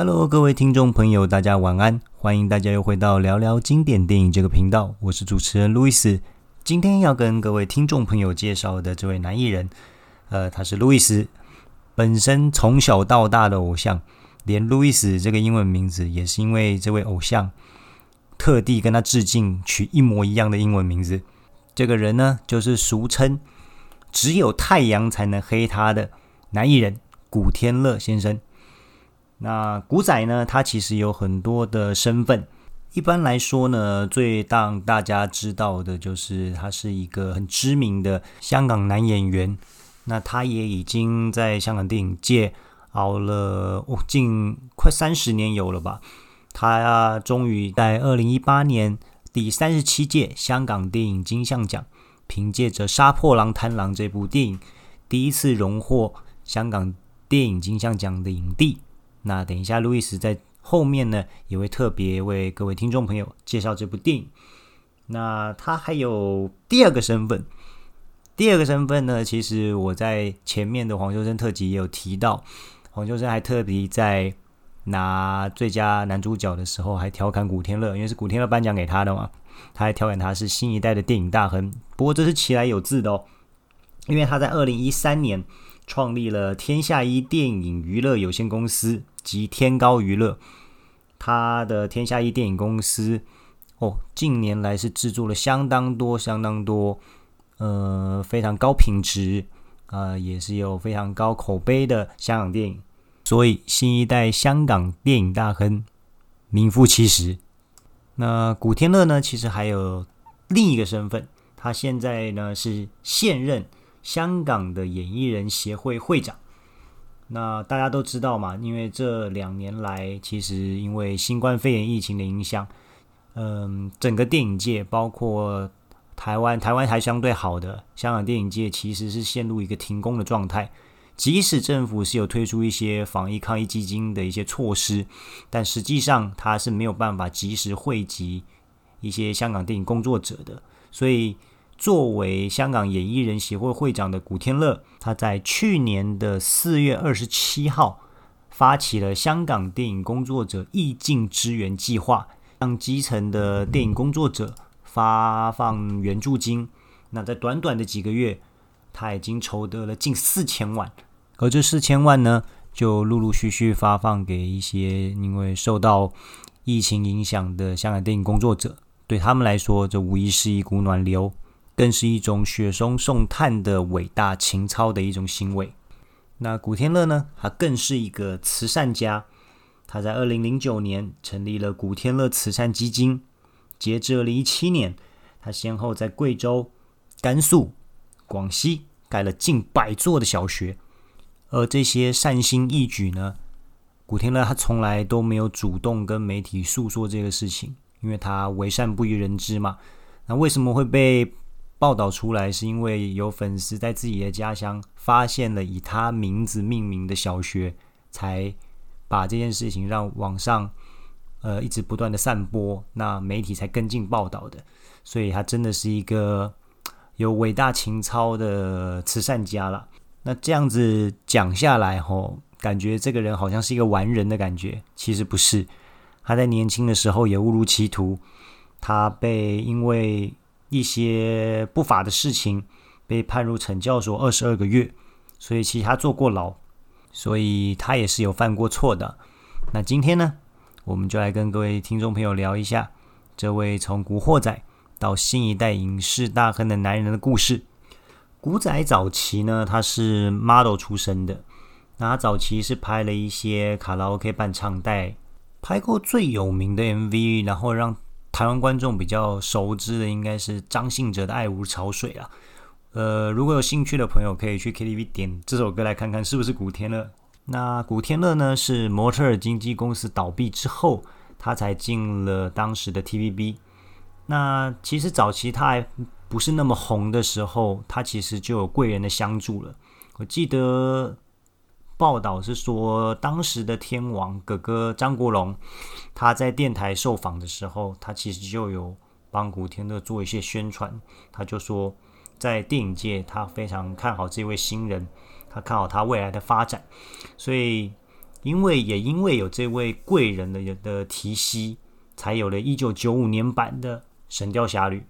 Hello，各位听众朋友，大家晚安！欢迎大家又回到聊聊经典电影这个频道，我是主持人路易斯。今天要跟各位听众朋友介绍的这位男艺人，呃，他是路易斯，本身从小到大的偶像，连路易斯这个英文名字也是因为这位偶像特地跟他致敬，取一模一样的英文名字。这个人呢，就是俗称只有太阳才能黑他的男艺人古天乐先生。那古仔呢？他其实有很多的身份。一般来说呢，最让大家知道的就是他是一个很知名的香港男演员。那他也已经在香港电影界熬了，近快三十年有了吧？他呀，终于在二零一八年第三十七届香港电影金像奖，凭借着《杀破狼贪狼》这部电影，第一次荣获香港电影金像奖的影帝。那等一下，路易斯在后面呢，也会特别为各位听众朋友介绍这部电影。那他还有第二个身份，第二个身份呢，其实我在前面的黄秋生特辑也有提到，黄秋生还特别在拿最佳男主角的时候，还调侃古天乐，因为是古天乐颁奖给他的嘛，他还调侃他是新一代的电影大亨。不过这是其来有自的哦，因为他在二零一三年。创立了天下一电影娱乐有限公司及天高娱乐，他的天下一电影公司哦，近年来是制作了相当多、相当多，呃，非常高品质啊、呃，也是有非常高口碑的香港电影，所以新一代香港电影大亨名副其实。那古天乐呢，其实还有另一个身份，他现在呢是现任。香港的演艺人协会会长，那大家都知道嘛，因为这两年来，其实因为新冠肺炎疫情的影响，嗯，整个电影界，包括台湾，台湾还相对好的香港电影界，其实是陷入一个停工的状态。即使政府是有推出一些防疫抗疫基金的一些措施，但实际上它是没有办法及时汇集一些香港电影工作者的，所以。作为香港演艺人协会会长的古天乐，他在去年的四月二十七号发起了香港电影工作者义尽支援计划，向基层的电影工作者发放援助金。那在短短的几个月，他已经筹得了近四千万，而这四千万呢，就陆陆续续发放给一些因为受到疫情影响的香港电影工作者。对他们来说，这无疑是一股暖流。更是一种雪中送炭的伟大情操的一种行为。那古天乐呢？他更是一个慈善家。他在二零零九年成立了古天乐慈善基金。截至二零一七年，他先后在贵州、甘肃、广西盖了近百座的小学。而这些善心义举呢，古天乐他从来都没有主动跟媒体诉说这个事情，因为他为善不欲人知嘛。那为什么会被报道出来是因为有粉丝在自己的家乡发现了以他名字命名的小学，才把这件事情让网上呃一直不断的散播，那媒体才跟进报道的。所以他真的是一个有伟大情操的慈善家了。那这样子讲下来吼，感觉这个人好像是一个完人的感觉，其实不是。他在年轻的时候也误入歧途，他被因为。一些不法的事情被判入惩教所二十二个月，所以其实他坐过牢，所以他也是有犯过错的。那今天呢，我们就来跟各位听众朋友聊一下这位从古惑仔到新一代影视大亨的男人的故事。古仔早期呢，他是 model 出身的，那他早期是拍了一些卡拉 OK 伴唱带，拍过最有名的 MV，然后让。台湾观众比较熟知的应该是张信哲的《爱如潮水》啊，呃，如果有兴趣的朋友可以去 KTV 点这首歌来看看是不是古天乐。那古天乐呢，是模特儿经纪公司倒闭之后，他才进了当时的 TVB。那其实早期他还不是那么红的时候，他其实就有贵人的相助了。我记得。报道是说，当时的天王哥哥张国荣，他在电台受访的时候，他其实就有帮古天乐做一些宣传。他就说，在电影界，他非常看好这位新人，他看好他未来的发展。所以因为也因为有这位贵人的的提携，才有了一九九五年版的《神雕侠侣》。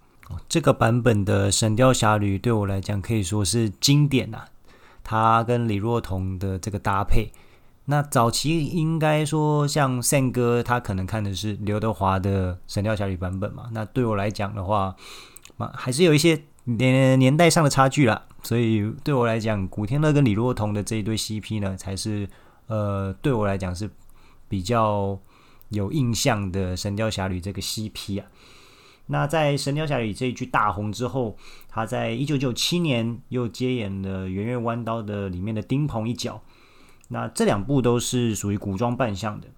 这个版本的《神雕侠侣》对我来讲可以说是经典呐、啊，他跟李若彤的这个搭配。那早期应该说，像 Sam 哥他可能看的是刘德华的《神雕侠侣》版本嘛。那对我来讲的话，还是有一些年年代上的差距啦。所以对我来讲，古天乐跟李若彤的这一对 CP 呢，才是呃对我来讲是比较有印象的《神雕侠侣》这个 CP 啊。那在《神雕侠侣》这一剧大红之后，他在一九九七年又接演了《圆月弯刀》的里面的丁鹏一角。那这两部都是属于古装扮相的。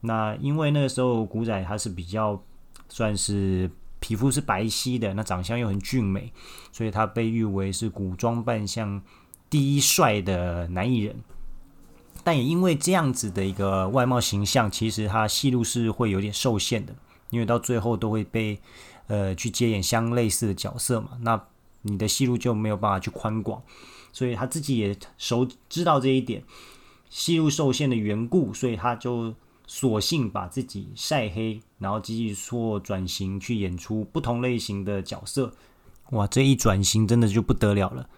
那因为那个时候古仔他是比较算是皮肤是白皙的，那长相又很俊美，所以他被誉为是古装扮相第一帅的男艺人。但也因为这样子的一个外貌形象，其实他戏路是会有点受限的，因为到最后都会被呃去接演相类似的角色嘛，那你的戏路就没有办法去宽广，所以他自己也熟知道这一点。戏路受限的缘故，所以他就索性把自己晒黑，然后继续做转型，去演出不同类型的角色。哇，这一转型真的就不得了了。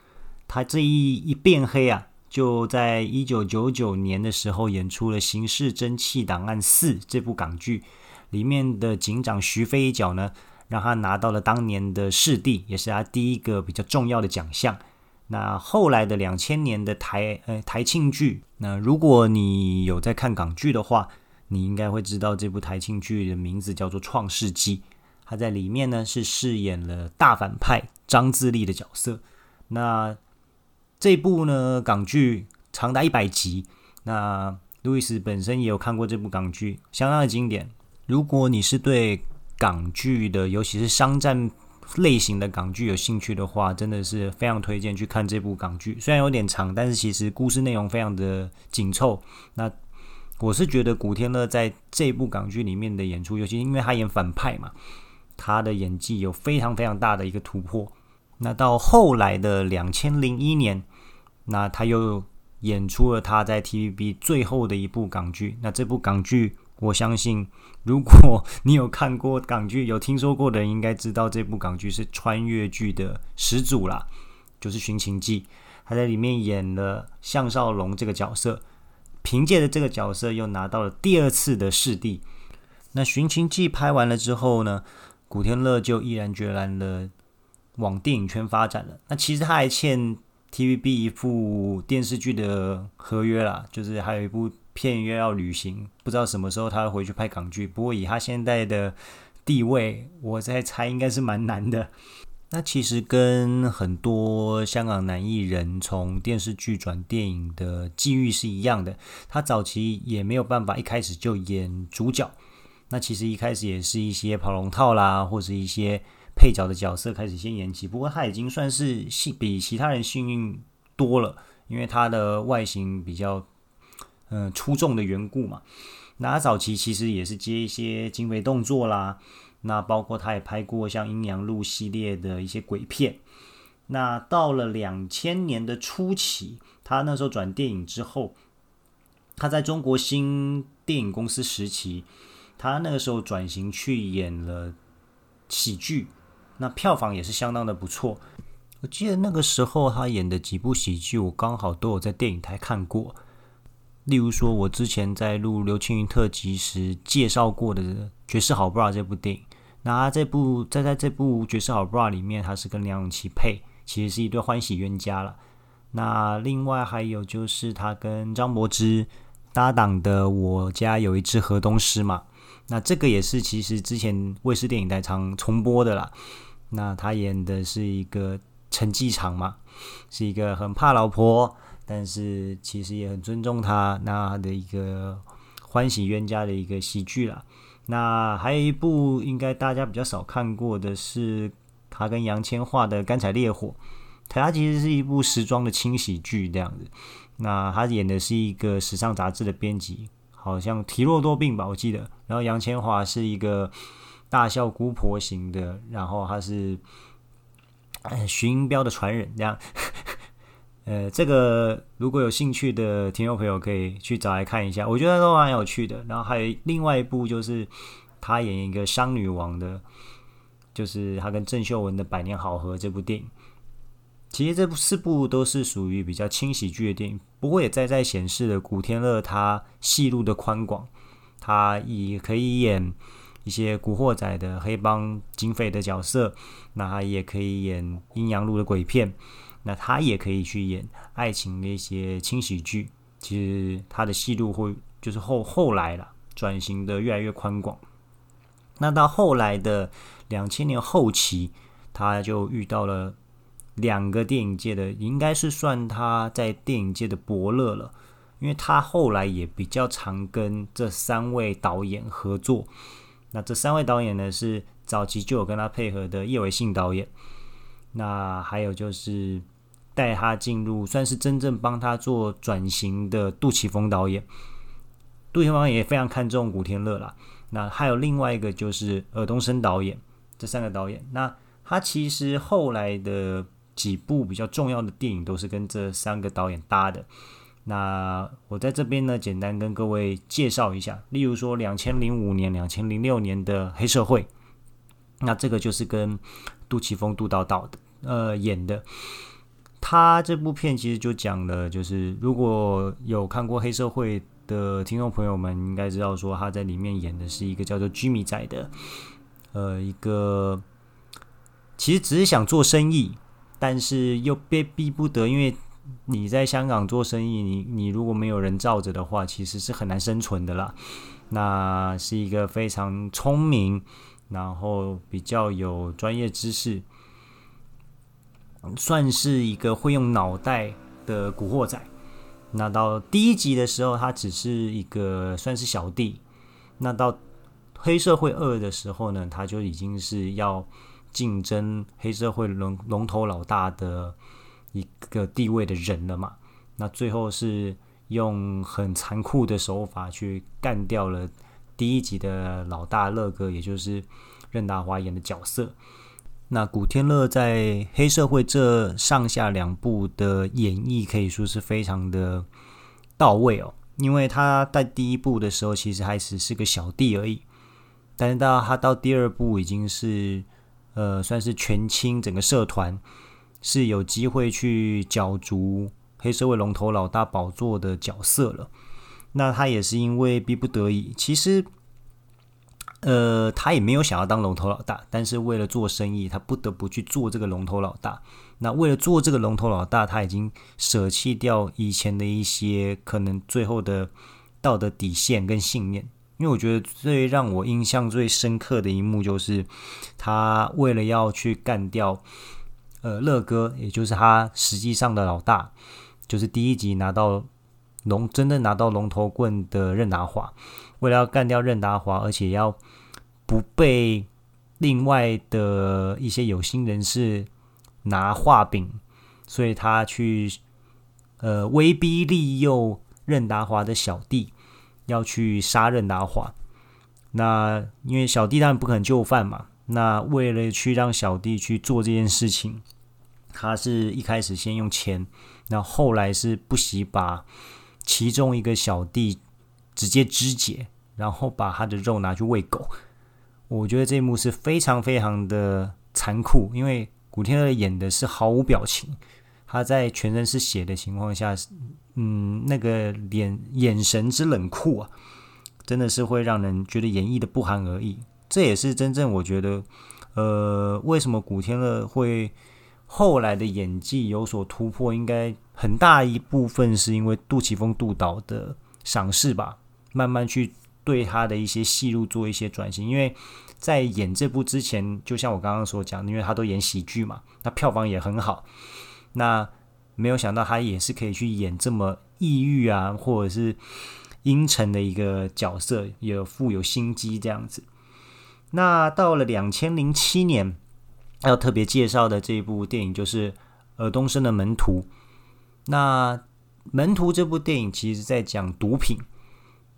他这一一变黑啊，就在一九九九年的时候演出了《刑事侦缉档案四》这部港剧，里面的警长徐飞一角呢，让他拿到了当年的视帝，也是他第一个比较重要的奖项。那后来的两千年的台呃台庆剧，那如果你有在看港剧的话，你应该会知道这部台庆剧的名字叫做《创世纪》。他在里面呢是饰演了大反派张自力的角色。那这部呢港剧长达一百集，那路易斯本身也有看过这部港剧，相当的经典。如果你是对港剧的，尤其是商战。类型的港剧有兴趣的话，真的是非常推荐去看这部港剧。虽然有点长，但是其实故事内容非常的紧凑。那我是觉得古天乐在这部港剧里面的演出，尤其因为他演反派嘛，他的演技有非常非常大的一个突破。那到后来的两千零一年，那他又演出了他在 TVB 最后的一部港剧。那这部港剧。我相信，如果你有看过港剧，有听说过的人，应该知道这部港剧是穿越剧的始祖啦，就是《寻秦记》。他在里面演了项少龙这个角色，凭借着这个角色又拿到了第二次的视帝。那《寻秦记》拍完了之后呢，古天乐就毅然决然的往电影圈发展了。那其实他还欠 TVB 一部电视剧的合约啦，就是还有一部。片约要履行，不知道什么时候他会回去拍港剧。不过以他现在的地位，我在猜应该是蛮难的。那其实跟很多香港男艺人从电视剧转电影的际遇是一样的。他早期也没有办法一开始就演主角，那其实一开始也是一些跑龙套啦，或者一些配角的角色开始先演起。不过他已经算是幸比其他人幸运多了，因为他的外形比较。嗯，出众的缘故嘛。那他早期其实也是接一些警匪动作啦，那包括他也拍过像《阴阳路》系列的一些鬼片。那到了两千年的初期，他那时候转电影之后，他在中国新电影公司时期，他那个时候转型去演了喜剧，那票房也是相当的不错。我记得那个时候他演的几部喜剧，我刚好都有在电影台看过。例如说，我之前在录刘青云特辑时介绍过的《爵士好 bra》这部电影，那这部在在这部《爵士好 bra》里面，他是跟梁咏琪配，其实是一对欢喜冤家了。那另外还有就是他跟张柏芝搭档的《我家有一只河东狮》嘛，那这个也是其实之前卫视电影台常重播的啦。那他演的是一个陈继常嘛，是一个很怕老婆。但是其实也很尊重他，那的一个欢喜冤家的一个喜剧啦。那还有一部应该大家比较少看过的是他跟杨千嬅的《干柴烈火》，它其实是一部时装的轻喜剧这样子。那他演的是一个时尚杂志的编辑，好像体弱多病吧，我记得。然后杨千嬅是一个大笑姑婆型的，然后他是呃徐英标的传人这样。呃，这个如果有兴趣的听众朋友可以去找来看一下，我觉得都蛮有趣的。然后还有另外一部就是他演一个商女王的，就是他跟郑秀文的《百年好合》这部电影。其实这四部都是属于比较轻喜剧的电影，不过也在在显示了古天乐他戏路的宽广，他也可以演一些古惑仔的黑帮警匪的角色，那他也可以演阴阳路的鬼片。那他也可以去演爱情的一些轻喜剧，其实他的戏路会就是后后来了转型的越来越宽广。那到后来的两千年后期，他就遇到了两个电影界的，应该是算他在电影界的伯乐了，因为他后来也比较常跟这三位导演合作。那这三位导演呢，是早期就有跟他配合的叶伟信导演。那还有就是带他进入，算是真正帮他做转型的杜琪峰导演。杜琪峰也非常看重古天乐啦。那还有另外一个就是尔冬升导演，这三个导演。那他其实后来的几部比较重要的电影都是跟这三个导演搭的。那我在这边呢，简单跟各位介绍一下。例如说，两千零五年、两千零六年的黑社会，那这个就是跟杜琪峰、杜导导的，呃，演的。他这部片其实就讲了，就是如果有看过黑社会的听众朋友们，应该知道说他在里面演的是一个叫做居米仔的，呃，一个其实只是想做生意，但是又被逼不得，因为你在香港做生意，你你如果没有人罩着的话，其实是很难生存的啦。那是一个非常聪明。然后比较有专业知识，算是一个会用脑袋的古惑仔。那到第一集的时候，他只是一个算是小弟。那到黑社会二的时候呢，他就已经是要竞争黑社会龙龙头老大的一个地位的人了嘛。那最后是用很残酷的手法去干掉了。第一集的老大乐哥，也就是任达华演的角色。那古天乐在黑社会这上下两部的演绎可以说是非常的到位哦。因为他在第一部的时候其实还只是个小弟而已，但是到他到第二部已经是呃算是权倾整个社团，是有机会去角逐黑社会龙头老大宝座的角色了。那他也是因为逼不得已，其实，呃，他也没有想要当龙头老大，但是为了做生意，他不得不去做这个龙头老大。那为了做这个龙头老大，他已经舍弃掉以前的一些可能最后的道德底线跟信念。因为我觉得最让我印象最深刻的一幕，就是他为了要去干掉呃乐哥，也就是他实际上的老大，就是第一集拿到。龙真正拿到龙头棍的任达华，为了要干掉任达华，而且要不被另外的一些有心人士拿画饼，所以他去呃威逼利诱任达华的小弟要去杀任达华。那因为小弟当然不可能就范嘛，那为了去让小弟去做这件事情，他是一开始先用钱，那后来是不惜把。其中一个小弟直接肢解，然后把他的肉拿去喂狗。我觉得这一幕是非常非常的残酷，因为古天乐演的是毫无表情，他在全身是血的情况下，嗯，那个脸眼神之冷酷啊，真的是会让人觉得演绎的不寒而栗。这也是真正我觉得，呃，为什么古天乐会后来的演技有所突破，应该。很大一部分是因为杜琪峰杜导的赏识吧，慢慢去对他的一些戏路做一些转型。因为在演这部之前，就像我刚刚所讲，因为他都演喜剧嘛，那票房也很好。那没有想到他也是可以去演这么抑郁啊，或者是阴沉的一个角色，也富有心机这样子。那到了两千零七年，要特别介绍的这一部电影就是尔冬升的《门徒》。那《门徒》这部电影其实在讲毒品。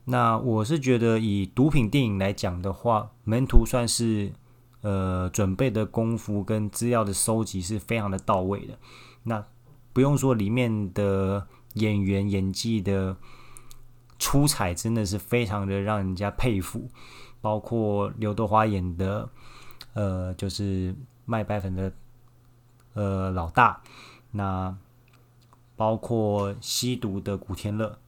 那我是觉得，以毒品电影来讲的话，《门徒》算是呃准备的功夫跟资料的收集是非常的到位的。那不用说，里面的演员演技的出彩，真的是非常的让人家佩服。包括刘德华演的，呃，就是卖白粉的，呃，老大。那包括吸毒的古天乐，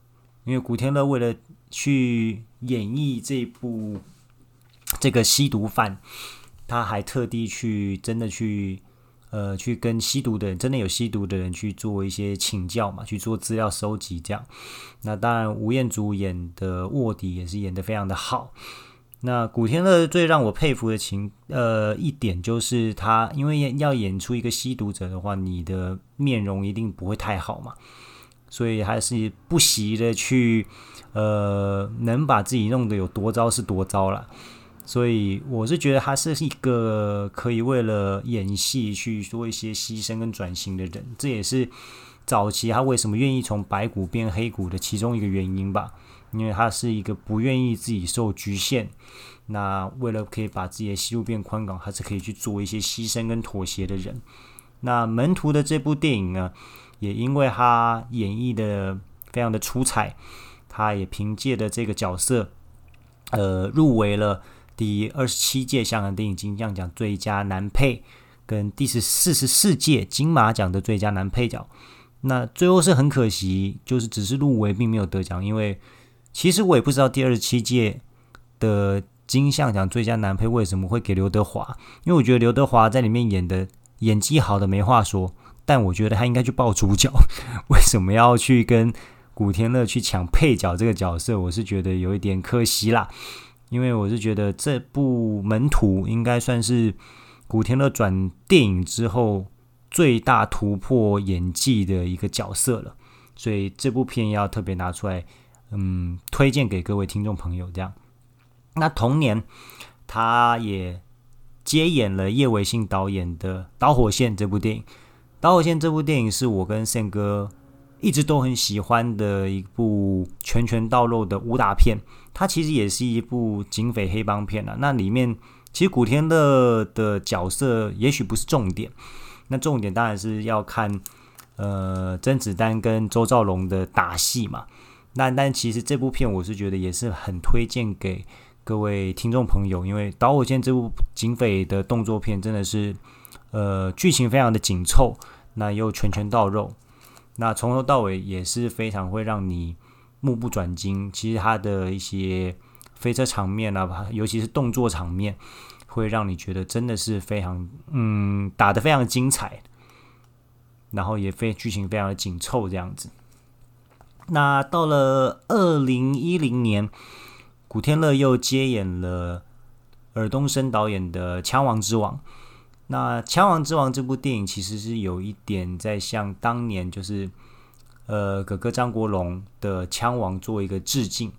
因为古天乐为了去演绎这部这个吸毒犯，他还特地去真的去。呃，去跟吸毒的人，真的有吸毒的人去做一些请教嘛，去做资料收集这样。那当然，吴彦祖演的卧底也是演得非常的好。那古天乐最让我佩服的情，呃，一点就是他，因为要演出一个吸毒者的话，你的面容一定不会太好嘛，所以还是不惜的去，呃，能把自己弄得有多糟是多糟了。所以我是觉得他是一个可以为了演戏去做一些牺牲跟转型的人，这也是早期他为什么愿意从白骨变黑骨的其中一个原因吧。因为他是一个不愿意自己受局限，那为了可以把自己的戏路变宽广，还是可以去做一些牺牲跟妥协的人。那门徒的这部电影呢，也因为他演绎的非常的出彩，他也凭借着这个角色，呃，入围了。第二十七届香港电影金像奖最佳男配，跟第十四十四届金马奖的最佳男配角，那最后是很可惜，就是只是入围，并没有得奖。因为其实我也不知道第二十七届的金像奖最佳男配为什么会给刘德华，因为我觉得刘德华在里面演的演技好的没话说，但我觉得他应该去报主角，为什么要去跟古天乐去抢配角这个角色？我是觉得有一点可惜啦。因为我是觉得这部《门徒》应该算是古天乐转电影之后最大突破演技的一个角色了，所以这部片要特别拿出来，嗯，推荐给各位听众朋友。这样，那同年他也接演了叶维信导演的《导火线》这部电影，《导火线》这部电影是我跟宪哥一直都很喜欢的一部拳拳到肉的武打片。它其实也是一部警匪黑帮片啊，那里面其实古天乐的角色也许不是重点，那重点当然是要看呃甄子丹跟周兆龙的打戏嘛。那但其实这部片我是觉得也是很推荐给各位听众朋友，因为《导火线》这部警匪的动作片真的是呃剧情非常的紧凑，那又拳拳到肉，那从头到尾也是非常会让你。目不转睛，其实它的一些飞车场面啊，尤其是动作场面，会让你觉得真的是非常，嗯，打得非常精彩，然后也非剧情非常的紧凑这样子。那到了二零一零年，古天乐又接演了尔冬升导演的《枪王之王》。那《枪王之王》这部电影其实是有一点在向当年就是。呃，哥哥张国荣的《枪王》做一个致敬，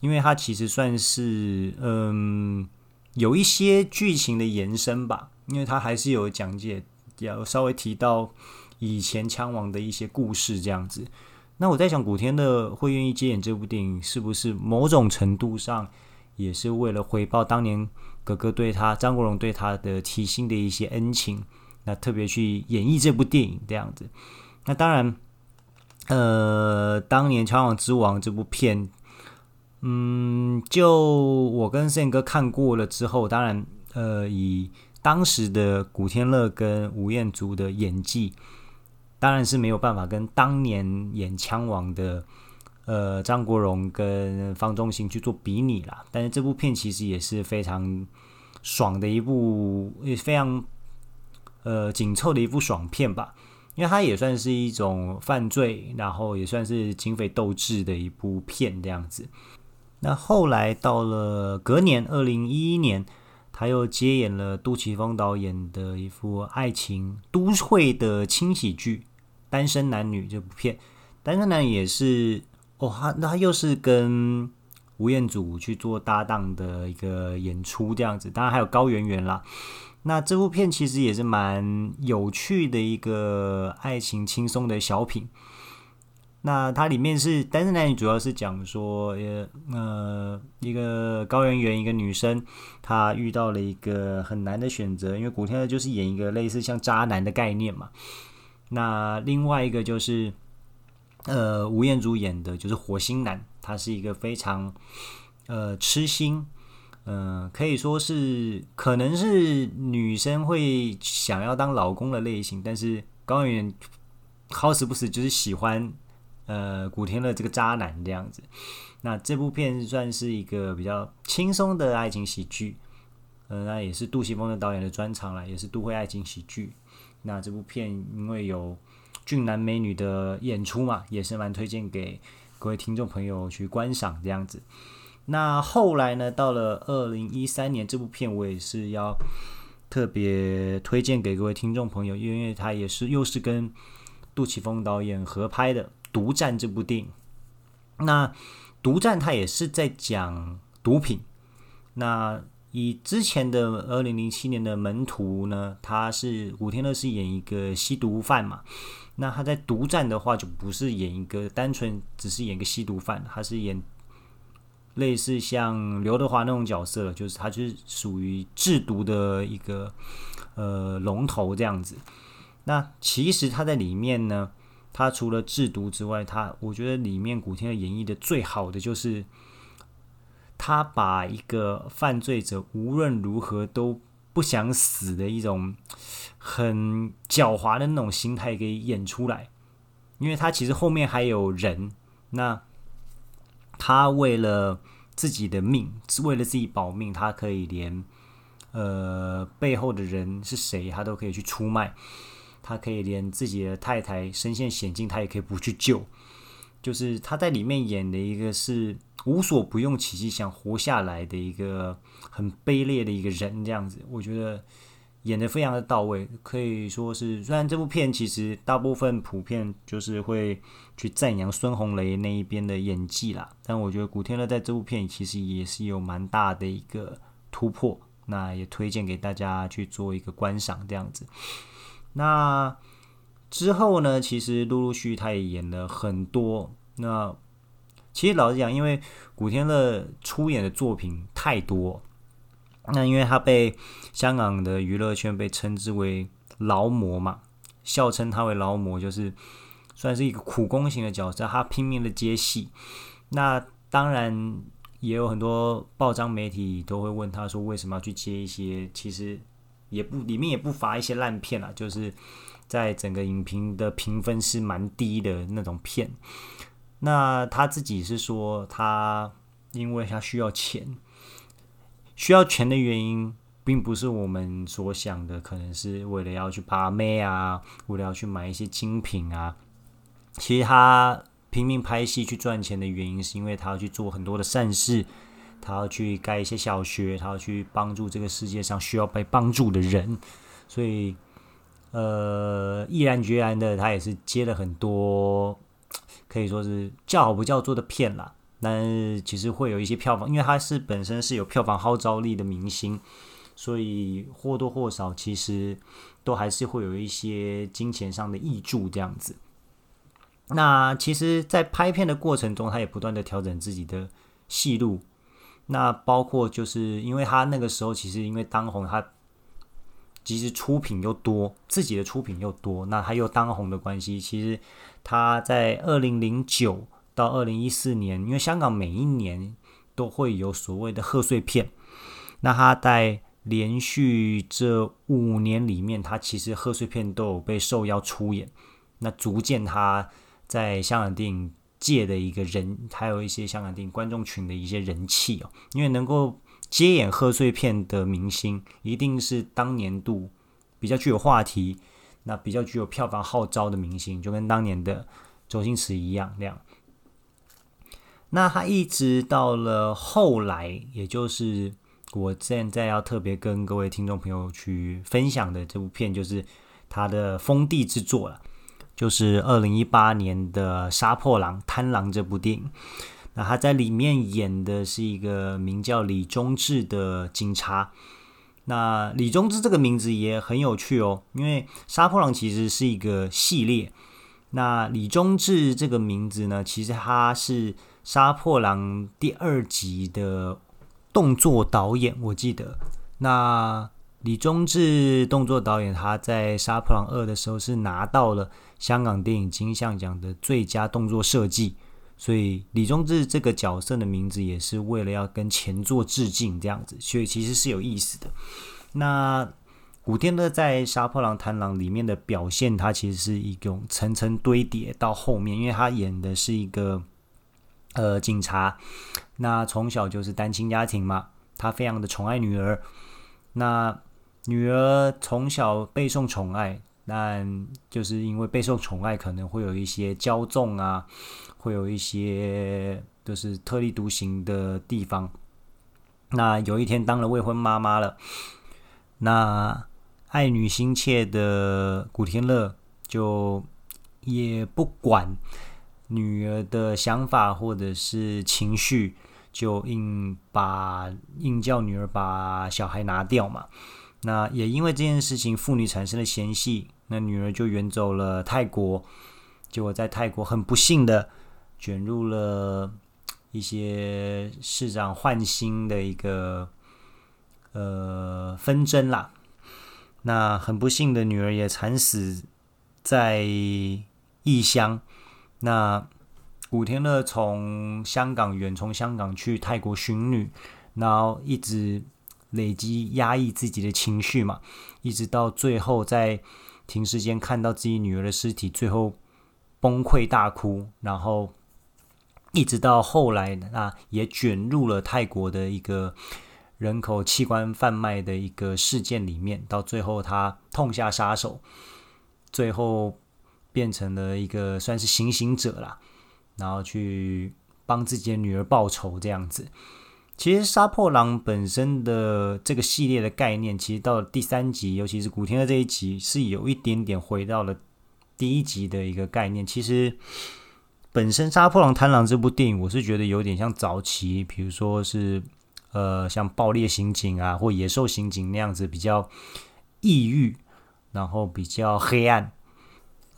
因为它其实算是嗯有一些剧情的延伸吧，因为它还是有讲解，要稍微提到以前枪王的一些故事这样子。那我在想，古天乐会愿意接演这部电影，是不是某种程度上也是为了回报当年哥哥对他张国荣对他的提心的一些恩情？那特别去演绎这部电影这样子。那当然。呃，当年《枪王之王》这部片，嗯，就我跟宪哥看过了之后，当然，呃，以当时的古天乐跟吴彦祖的演技，当然是没有办法跟当年演《枪王》的呃张国荣跟方中信去做比拟啦。但是这部片其实也是非常爽的一部，也非常呃紧凑的一部爽片吧。因为它也算是一种犯罪，然后也算是警匪斗智的一部片这样子。那后来到了隔年二零一一年，他又接演了杜琪峰导演的一部爱情都会的轻喜剧《单身男女》这部片。《单身男女》也是哦，他那他又是跟吴彦祖去做搭档的一个演出这样子，当然还有高圆圆啦。那这部片其实也是蛮有趣的一个爱情轻松的小品。那它里面是单身男女，主要是讲说，呃，一个高圆圆，一个女生，她遇到了一个很难的选择，因为古天乐就是演一个类似像渣男的概念嘛。那另外一个就是，呃，吴彦祖演的就是火星男，他是一个非常呃痴心，嗯、呃，可以说是可能是女生会想要当老公的类型，但是高圆圆好死不死就是喜欢呃古天乐这个渣男这样子。那这部片算是一个比较轻松的爱情喜剧，呃，那也是杜琪峰的导演的专长啦，也是都会爱情喜剧。那这部片因为有俊男美女的演出嘛，也是蛮推荐给各位听众朋友去观赏这样子。那后来呢，到了二零一三年，这部片我也是要特别推荐给各位听众朋友，因为它也是又是跟杜琪峰导演合拍的《独占》这部电影。那《独占》它也是在讲毒品。那以之前的二零零七年的门徒呢，他是古天乐是演一个吸毒犯嘛，那他在独占的话就不是演一个单纯只是演一个吸毒犯，他是演类似像刘德华那种角色了，就是他就是属于制毒的一个呃龙头这样子。那其实他在里面呢，他除了制毒之外，他我觉得里面古天乐演绎的最好的就是。他把一个犯罪者无论如何都不想死的一种很狡猾的那种心态给演出来，因为他其实后面还有人，那他为了自己的命，为了自己保命，他可以连呃背后的人是谁，他都可以去出卖，他可以连自己的太太身陷险境，他也可以不去救。就是他在里面演的一个是无所不用其极想活下来的一个很卑劣的一个人，这样子，我觉得演得非常的到位，可以说是虽然这部片其实大部分普遍就是会去赞扬孙红雷那一边的演技啦，但我觉得古天乐在这部片其实也是有蛮大的一个突破，那也推荐给大家去做一个观赏，这样子，那。之后呢，其实陆陆续续他也演了很多。那其实老实讲，因为古天乐出演的作品太多，那因为他被香港的娱乐圈被称之为劳模嘛，笑称他为劳模，就是算是一个苦工型的角色，他拼命的接戏。那当然也有很多报章媒体都会问他说，为什么要去接一些其实也不里面也不乏一些烂片啊，就是。在整个影评的评分是蛮低的那种片，那他自己是说，他因为他需要钱，需要钱的原因，并不是我们所想的，可能是为了要去把妹啊，为了要去买一些精品啊。其实他拼命拍戏去赚钱的原因，是因为他要去做很多的善事，他要去盖一些小学，他要去帮助这个世界上需要被帮助的人，所以。呃，毅然决然的，他也是接了很多，可以说是叫好不叫座的片啦。但是其实会有一些票房，因为他是本身是有票房号召力的明星，所以或多或少其实都还是会有一些金钱上的挹注这样子。那其实，在拍片的过程中，他也不断的调整自己的戏路。那包括就是因为他那个时候，其实因为当红，他。其实出品又多，自己的出品又多，那他又当红的关系，其实他在二零零九到二零一四年，因为香港每一年都会有所谓的贺岁片，那他在连续这五年里面，他其实贺岁片都有被受邀出演，那逐渐他在香港电影界的一个人，还有一些香港电影观众群的一些人气哦，因为能够。接演贺岁片的明星，一定是当年度比较具有话题、那比较具有票房号召的明星，就跟当年的周星驰一样那样。那他一直到了后来，也就是我现在要特别跟各位听众朋友去分享的这部片，就是他的封地之作了，就是二零一八年的《杀破狼·贪狼》这部电影。那他在里面演的是一个名叫李忠志的警察。那李忠志这个名字也很有趣哦，因为《杀破狼》其实是一个系列。那李忠志这个名字呢，其实他是《杀破狼》第二集的动作导演，我记得。那李忠志动作导演，他在《杀破狼二》的时候是拿到了香港电影金像奖的最佳动作设计，所以李忠志这个角色的名字也是为了要跟前作致敬，这样子，所以其实是有意思的。那古天乐在《杀破狼·贪狼》里面的表现，他其实是一种层层堆叠到后面，因为他演的是一个呃警察，那从小就是单亲家庭嘛，他非常的宠爱女儿，那。女儿从小备受宠爱，但就是因为备受宠爱，可能会有一些骄纵啊，会有一些就是特立独行的地方。那有一天当了未婚妈妈了，那爱女心切的古天乐就也不管女儿的想法或者是情绪，就硬把硬叫女儿把小孩拿掉嘛。那也因为这件事情，父女产生了嫌隙，那女儿就远走了泰国，结果在泰国很不幸的卷入了一些市长换新的一个呃纷争啦。那很不幸的女儿也惨死在异乡。那古天乐从香港远从香港去泰国寻女，然后一直。累积压抑自己的情绪嘛，一直到最后在停尸间看到自己女儿的尸体，最后崩溃大哭，然后一直到后来啊，也卷入了泰国的一个人口器官贩卖的一个事件里面，到最后他痛下杀手，最后变成了一个算是行刑者啦，然后去帮自己的女儿报仇这样子。其实杀破狼本身的这个系列的概念，其实到了第三集，尤其是古天乐这一集，是有一点点回到了第一集的一个概念。其实本身《杀破狼·贪狼》这部电影，我是觉得有点像早期，比如说是呃像《爆裂刑警》啊，或《野兽刑警》那样子比较抑郁，然后比较黑暗，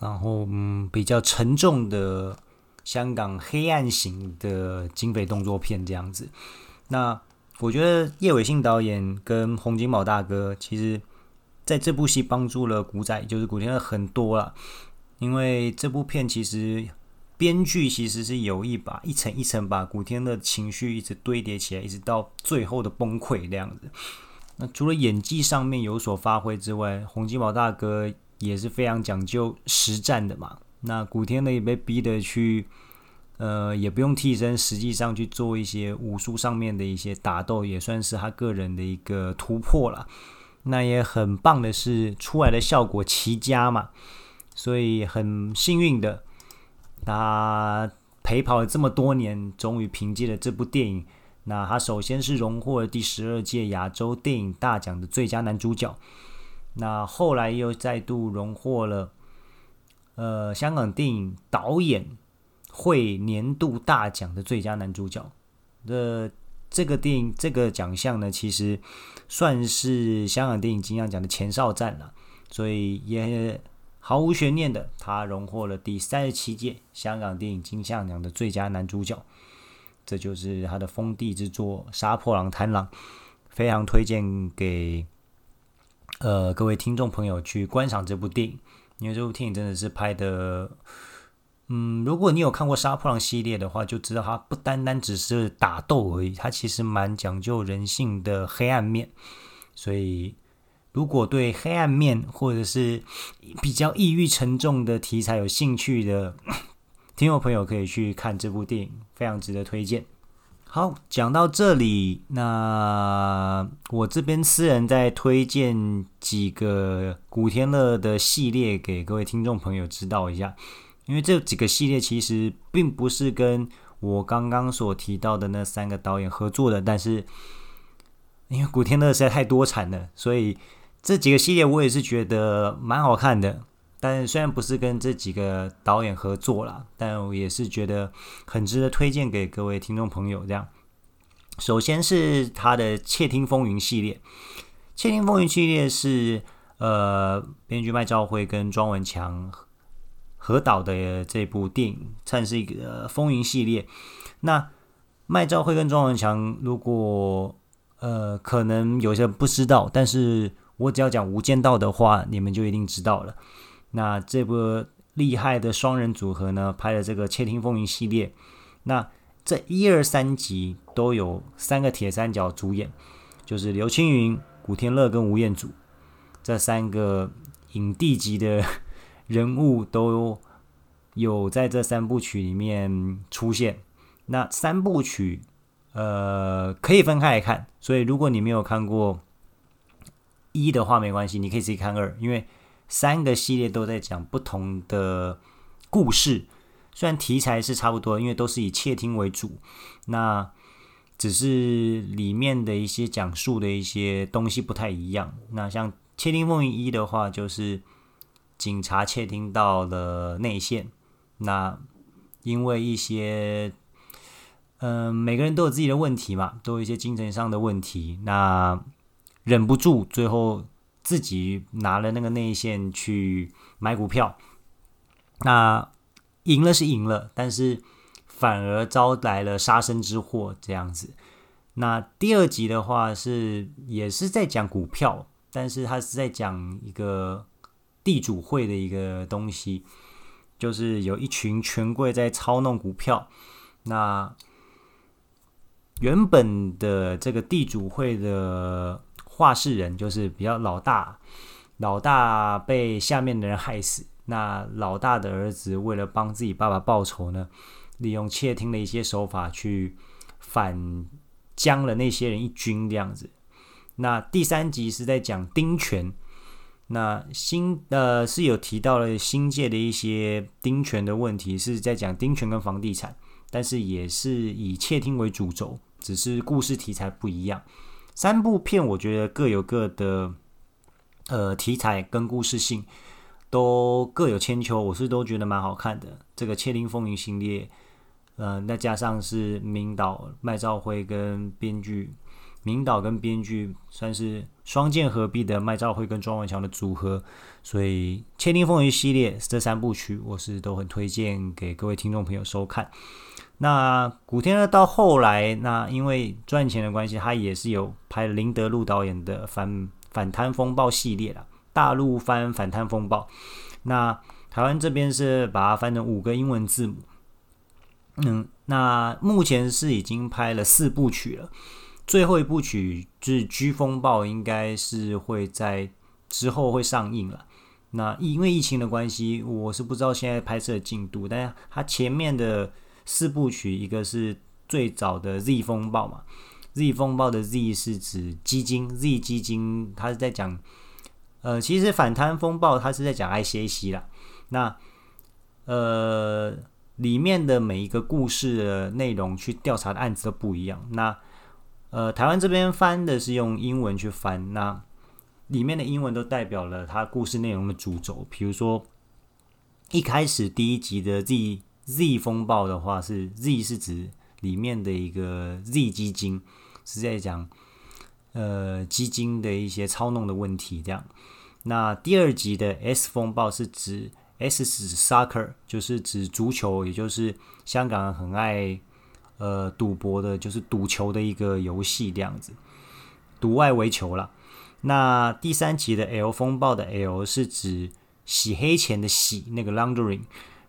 然后嗯比较沉重的香港黑暗型的警匪动作片这样子。那我觉得叶伟信导演跟洪金宝大哥，其实在这部戏帮助了古仔，就是古天乐很多了。因为这部片其实编剧其实是有意把一层一层把古天乐情绪一直堆叠起来，一直到最后的崩溃这样子。那除了演技上面有所发挥之外，洪金宝大哥也是非常讲究实战的嘛。那古天乐也被逼得去。呃，也不用替身，实际上去做一些武术上面的一些打斗，也算是他个人的一个突破了。那也很棒的是，出来的效果奇佳嘛，所以很幸运的，他陪跑了这么多年，终于凭借了这部电影，那他首先是荣获了第十二届亚洲电影大奖的最佳男主角，那后来又再度荣获了呃香港电影导演。会年度大奖的最佳男主角的这个电影这个奖项呢，其实算是香港电影金像奖的前哨战了，所以也毫无悬念的，他荣获了第三十七届香港电影金像奖的最佳男主角。这就是他的封地之作《杀破狼·贪狼》，非常推荐给呃各位听众朋友去观赏这部电影，因为这部电影真的是拍的。嗯，如果你有看过《杀破狼》系列的话，就知道它不单单只是打斗而已，它其实蛮讲究人性的黑暗面。所以，如果对黑暗面或者是比较抑郁沉重的题材有兴趣的 听众朋友，可以去看这部电影，非常值得推荐。好，讲到这里，那我这边私人再推荐几个古天乐的系列给各位听众朋友知道一下。因为这几个系列其实并不是跟我刚刚所提到的那三个导演合作的，但是因为古天乐实在太多产了，所以这几个系列我也是觉得蛮好看的。但虽然不是跟这几个导演合作啦，但我也是觉得很值得推荐给各位听众朋友。这样，首先是他的《窃听风云》系列，《窃听风云》系列是呃编剧麦兆辉跟庄文强。合导的这部电影算是一个风云系列。那麦兆辉跟庄文强，如果呃可能有些不知道，但是我只要讲《无间道》的话，你们就一定知道了。那这部厉害的双人组合呢，拍了这个《窃听风云》系列。那这一二三集都有三个铁三角主演，就是刘青云、古天乐跟吴彦祖这三个影帝级的人物都有在这三部曲里面出现。那三部曲，呃，可以分开来看。所以如果你没有看过一的话，没关系，你可以自己看二，因为三个系列都在讲不同的故事。虽然题材是差不多，因为都是以窃听为主，那只是里面的一些讲述的一些东西不太一样。那像《窃听风云一》的话，就是警察窃听到了内线，那因为一些，嗯、每个人都有自己的问题嘛，都有一些精神上的问题，那忍不住最后自己拿了那个内线去买股票，那。赢了是赢了，但是反而招来了杀身之祸这样子。那第二集的话是也是在讲股票，但是他是在讲一个地主会的一个东西，就是有一群权贵在操弄股票。那原本的这个地主会的话事人就是比较老大，老大被下面的人害死。那老大的儿子为了帮自己爸爸报仇呢，利用窃听的一些手法去反将了那些人一军这样子。那第三集是在讲丁权，那新呃是有提到了新界的一些丁权的问题，是在讲丁权跟房地产，但是也是以窃听为主轴，只是故事题材不一样。三部片我觉得各有各的呃题材跟故事性。都各有千秋，我是都觉得蛮好看的。这个《窃听风云》系列，呃，再加上是明导麦兆辉跟编剧，明导跟编剧算是双剑合璧的麦兆辉跟庄文强的组合，所以《窃听风云》系列这三部曲，我是都很推荐给各位听众朋友收看。那古天乐到后来，那因为赚钱的关系，他也是有拍林德禄导演的反反贪风暴系列了。大陆翻反贪风暴，那台湾这边是把它翻成五个英文字母。嗯，那目前是已经拍了四部曲了，最后一部曲就是《G 风暴》，应该是会在之后会上映了。那因为疫情的关系，我是不知道现在拍摄进度，但是它前面的四部曲，一个是最早的 Z 风暴嘛，Z 风暴的 Z 是指基金，Z 基金，它是在讲。呃，其实反贪风暴它是在讲 ICAC 啦，那呃里面的每一个故事的内容去调查的案子都不一样。那呃台湾这边翻的是用英文去翻，那里面的英文都代表了它故事内容的主轴。比如说一开始第一集的 Z Z 风暴的话，是 Z 是指里面的一个 Z 基金，是在讲呃基金的一些操弄的问题，这样。那第二集的 S 风暴是指 S 是指 soccer，就是指足球，也就是香港很爱呃赌博的，就是赌球的一个游戏这样子，赌外围球啦。那第三集的 L 风暴的 L 是指洗黑钱的洗，那个 laundering。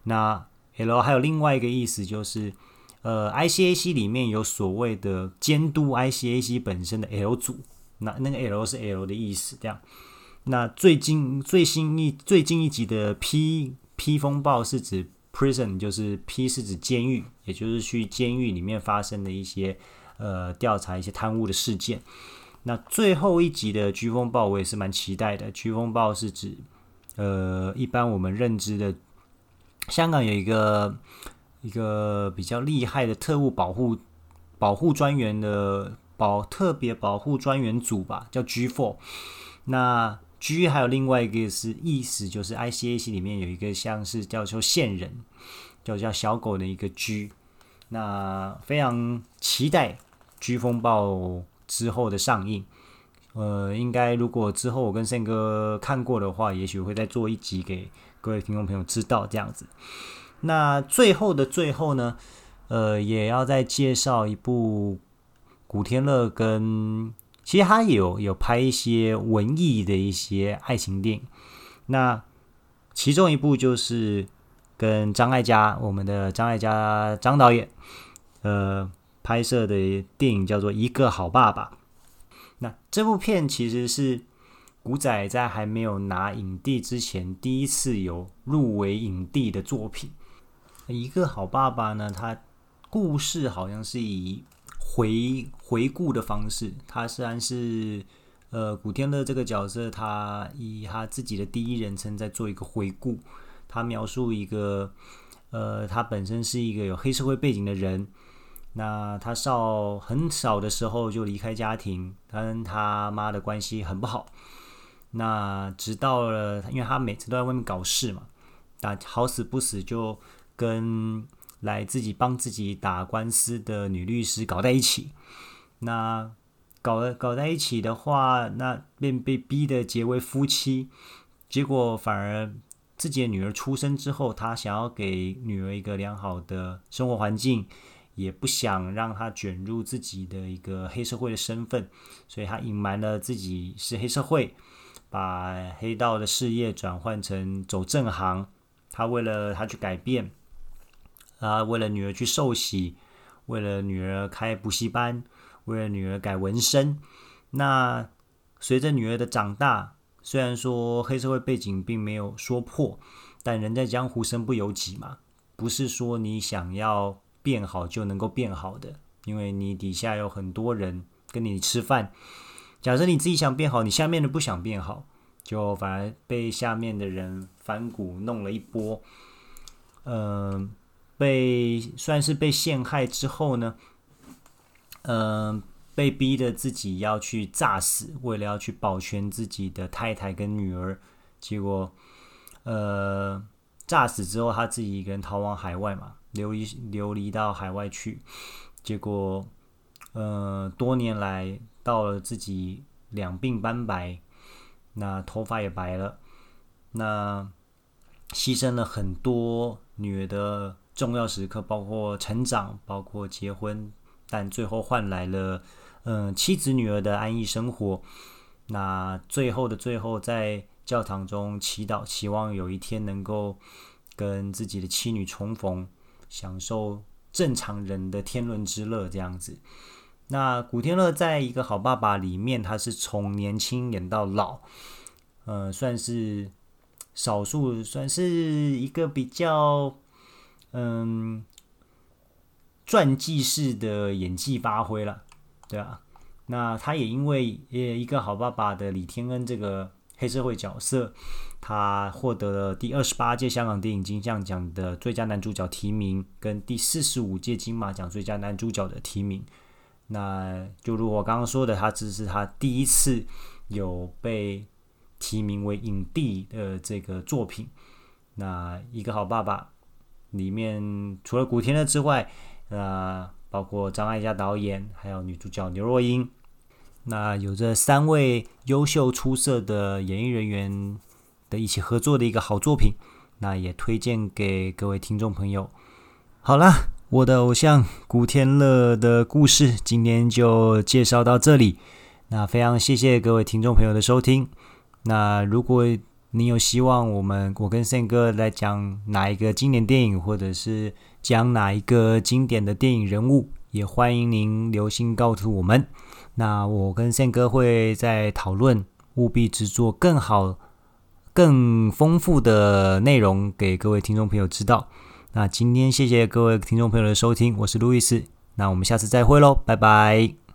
那 L 还有另外一个意思就是，呃，ICAC 里面有所谓的监督 ICAC 本身的 L 组，那那个 L 是 L 的意思，这样。那最近最新一最近一集的 P P 风暴是指 prison，就是 P 是指监狱，也就是去监狱里面发生的一些呃调查一些贪污的事件。那最后一集的飓风暴我也是蛮期待的。飓风暴是指呃一般我们认知的香港有一个一个比较厉害的特务保护保护专员的保特别保护专员组吧，叫 G4。那 G 还有另外一个是意思，就是 ICAC 里面有一个像是叫做线人，叫叫小狗的一个 G。那非常期待 G 风暴之后的上映。呃，应该如果之后我跟胜哥看过的话，也许会再做一集给各位听众朋友知道这样子。那最后的最后呢，呃，也要再介绍一部古天乐跟。其实他有有拍一些文艺的一些爱情电影。那其中一部就是跟张艾嘉，我们的张艾嘉张导演，呃，拍摄的电影叫做《一个好爸爸》。那这部片其实是古仔在还没有拿影帝之前第一次有入围影帝的作品。一个好爸爸呢，他故事好像是以回回顾的方式，他虽然是呃古天乐这个角色，他以他自己的第一人称在做一个回顾，他描述一个呃他本身是一个有黑社会背景的人，那他少很少的时候就离开家庭，他跟他妈的关系很不好，那直到了因为他每次都在外面搞事嘛，那好死不死就。跟来自己帮自己打官司的女律师搞在一起，那搞了搞在一起的话，那便被逼的结为夫妻。结果反而自己的女儿出生之后，他想要给女儿一个良好的生活环境，也不想让她卷入自己的一个黑社会的身份，所以他隐瞒了自己是黑社会，把黑道的事业转换成走正行。他为了他去改变。啊，为了女儿去受洗，为了女儿开补习班，为了女儿改纹身。那随着女儿的长大，虽然说黑社会背景并没有说破，但人在江湖身不由己嘛，不是说你想要变好就能够变好的，因为你底下有很多人跟你吃饭。假设你自己想变好，你下面的不想变好，就反而被下面的人反骨弄了一波。嗯、被算是被陷害之后呢，嗯、呃，被逼的自己要去诈死，为了要去保全自己的太太跟女儿，结果，呃，诈死之后他自己一个人逃往海外嘛，流离流离到海外去，结果，呃，多年来到了自己两鬓斑白，那头发也白了，那牺牲了很多女儿的。重要时刻包括成长，包括结婚，但最后换来了，嗯、妻子女儿的安逸生活。那最后的最后，在教堂中祈祷，期望有一天能够跟自己的妻女重逢，享受正常人的天伦之乐这样子。那古天乐在一个好爸爸里面，他是从年轻演到老，呃，算是少数，算是一个比较。嗯，传记式的演技发挥了，对啊，那他也因为呃一个好爸爸的李天恩这个黑社会角色，他获得了第二十八届香港电影金像奖的最佳男主角提名，跟第四十五届金马奖最佳男主角的提名。那就如我刚刚说的，他这是他第一次有被提名为影帝的这个作品。那一个好爸爸。里面除了古天乐之外，呃，包括张艾嘉导演，还有女主角刘若英，那有着三位优秀出色的演艺人员的一起合作的一个好作品，那也推荐给各位听众朋友。好啦，我的偶像古天乐的故事今天就介绍到这里，那非常谢谢各位听众朋友的收听。那如果你有希望我们我跟宪哥来讲哪一个经典电影，或者是讲哪一个经典的电影人物，也欢迎您留心告诉我们。那我跟宪哥会在讨论，务必制作更好、更丰富的内容给各位听众朋友知道。那今天谢谢各位听众朋友的收听，我是路易斯，那我们下次再会喽，拜拜。